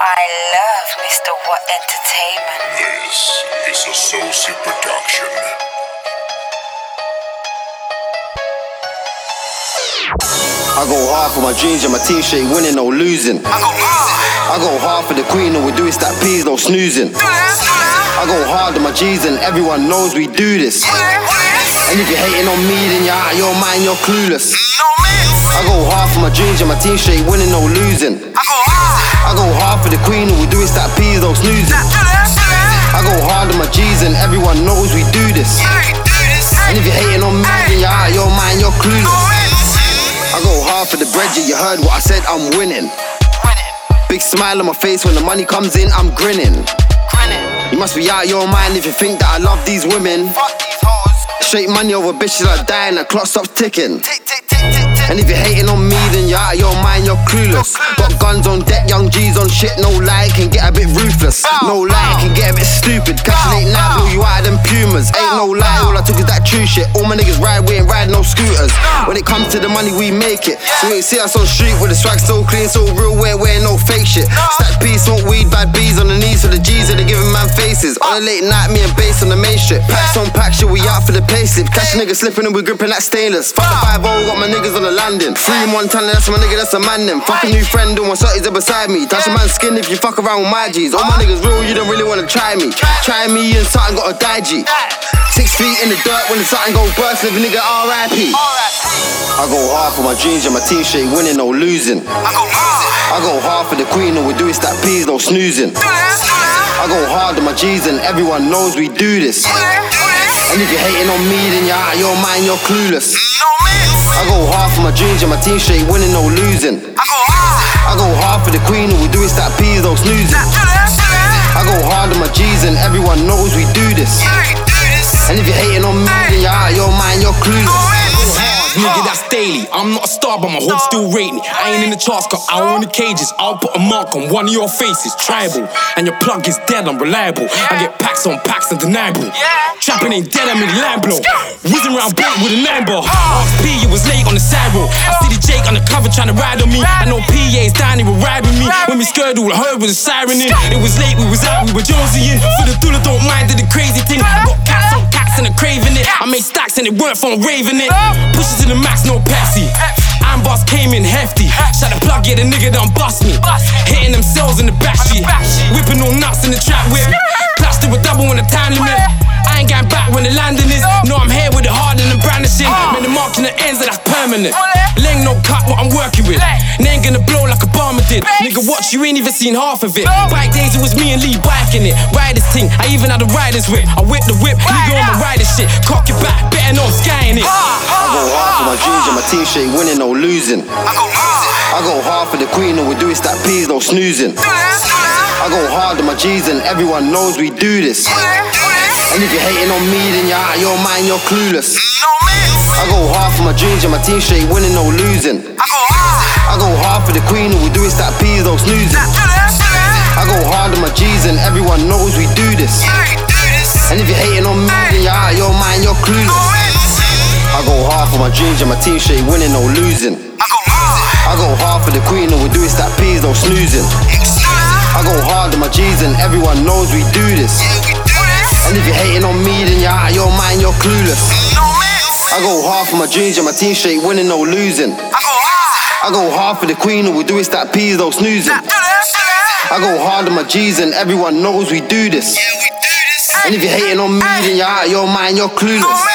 I love Mr. What Entertainment. This is a Soulsy production. I go hard for my dreams and my team straight winning, no losing. I go hard. I go hard for the queen, and we do it that peas, no snoozing. Do this, do this. I go hard on my G's and everyone knows we do this. Who this? Who this? And if you're hating on me, then you're out of your mind, you're clueless. No miss. I go hard for my dreams and my team straight winning, no losing. For the queen, and we do it that peas. Do this, do this. I go hard on my G's and everyone knows we do this. Hey, do this. And if you're hating on me, then you're out of your mind, you're clueless. I go hard for the bread, yeah, you heard what I said, I'm winning. Big smile on my face when the money comes in, I'm grinning. grinning. You must be out of your mind if you think that I love these women. Fuck these hoes. Straight money over bitches are dying, the clock stops ticking. Tick, tick, tick, tick, tick. And if you're hating on me, then you're out of your mind, you're clueless. Got guns on deck, young G's on shit, no lie, can get a bit ruthless. No lie, can get a bit stupid. Catching late night, blow you out of them pumas. Ain't no lie, ah. all I took is that true shit. All my niggas ride, we ain't riding no scooters. Ah. When it comes to the money, we make it. So you ain't see us on street with the swag so clean, so real, we ain't wearing no fake shit. Ah. Stack peas, smoke weed, bad bees on the knees for the G's that they giving man faces. On the late night, me and Base on the main strip. Packs on packs, shit, we out for the payslip. Catch a nigga slipping and we gripping that stainless. Fuck the 5 got my niggas on the landing. Free in Montana, that's my nigga, that's a man then. Fuck a new friend, doing something's there beside me. Touch a man's skin if you fuck around with my G's. All my niggas real, you don't really wanna try me. Try me and something got a die G. Six feet in the dirt when the something go burst, live a nigga RIP. I go hard for my dreams and my team straight winning, no losing. I go hard. I go hard for the queen and we do it that peas, no snoozing. Do this, do this. I go hard on my G's and everyone knows we do this. And if you're hating on me, then you're out of your mind, you're clueless. I go hard for my dreams and my team straight winning, no losing. I go hard. I go hard for the queen and we do it that peas, no snoozing. Do this, do this. I go hard on my G's and everyone knows we your mind, you're No clueless. Nigga, that's daily. I'm not a star, but my hood still rate me. I ain't in the charts, cause I own the cages. I'll put a mark on one of your faces. Tribal. And your plug is dead, unreliable. I get packs on packs, undeniable. Trapping ain't dead, I'm in Lambo. Whizzing round block with a nine ball. Ask P, you was late on the side road. I see the Jake on the cover trying to ride on me. I know PA's down, he will ride with me. When we skirted, all I heard was a siren in. It was late, we was out, we were Jonesy in. For the Tula, don't mind, did the crazy thing. I got cats on cats and a craving it. I may stacks and it weren't from raving it. Push it to the max, no Pepsi. Amboss came in hefty. Shot the plug, yeah, the nigga done bust me. Hitting them cells in the back street. Whipping all nuts in the trap whip. Plaster with double on the time limit. I ain't going back when the landing is. No, I'm brandishing. The in the ends, and that's permanent. Leng no cut what I'm working with. And ain't gonna blow like Obama did. Nigga, watch, you ain't even seen half of it. Bike days, it was me and Lee biking it. Riders ting, I even had a rider's whip. I whip the whip, nigga on my rider shit. Cock it back, better know I'm skying it. I go hard for my dreams and my team straight winning, no losing. I go hard. I go hard for the queen and we do it that peas, no snoozing. Do this, do this. I go hard on my G's and everyone knows we do this. And if you're hating on me, then you're out of your mind, you're clueless. I go hard for my dreams and my team straight winning, no losing. I go hard. I go hard for the queen and we do it that peas, no snoozing. Do this, do. I go hard on my G's and everyone knows we do this. Hey, do this. And if you're hating on me, then you're out of your mind, you're clueless. I go hard for my dreams and my team straight winning, no losing. I go hard. I go hard for the queen and we do it that peas, no snoozing. I go hard on my G's and everyone knows we do this. And if you're hating on me, then you're out of your mind, you're clueless. I go hard for my dreams and my team straight winning, no losing. I go hard. I go hard for the queen and we do it that peas, no snoozing. Do this, do. I go hard on my G's and everyone knows we do this. Yeah, we do this. And if you're hating on me, then you're out of your mind, you're clueless.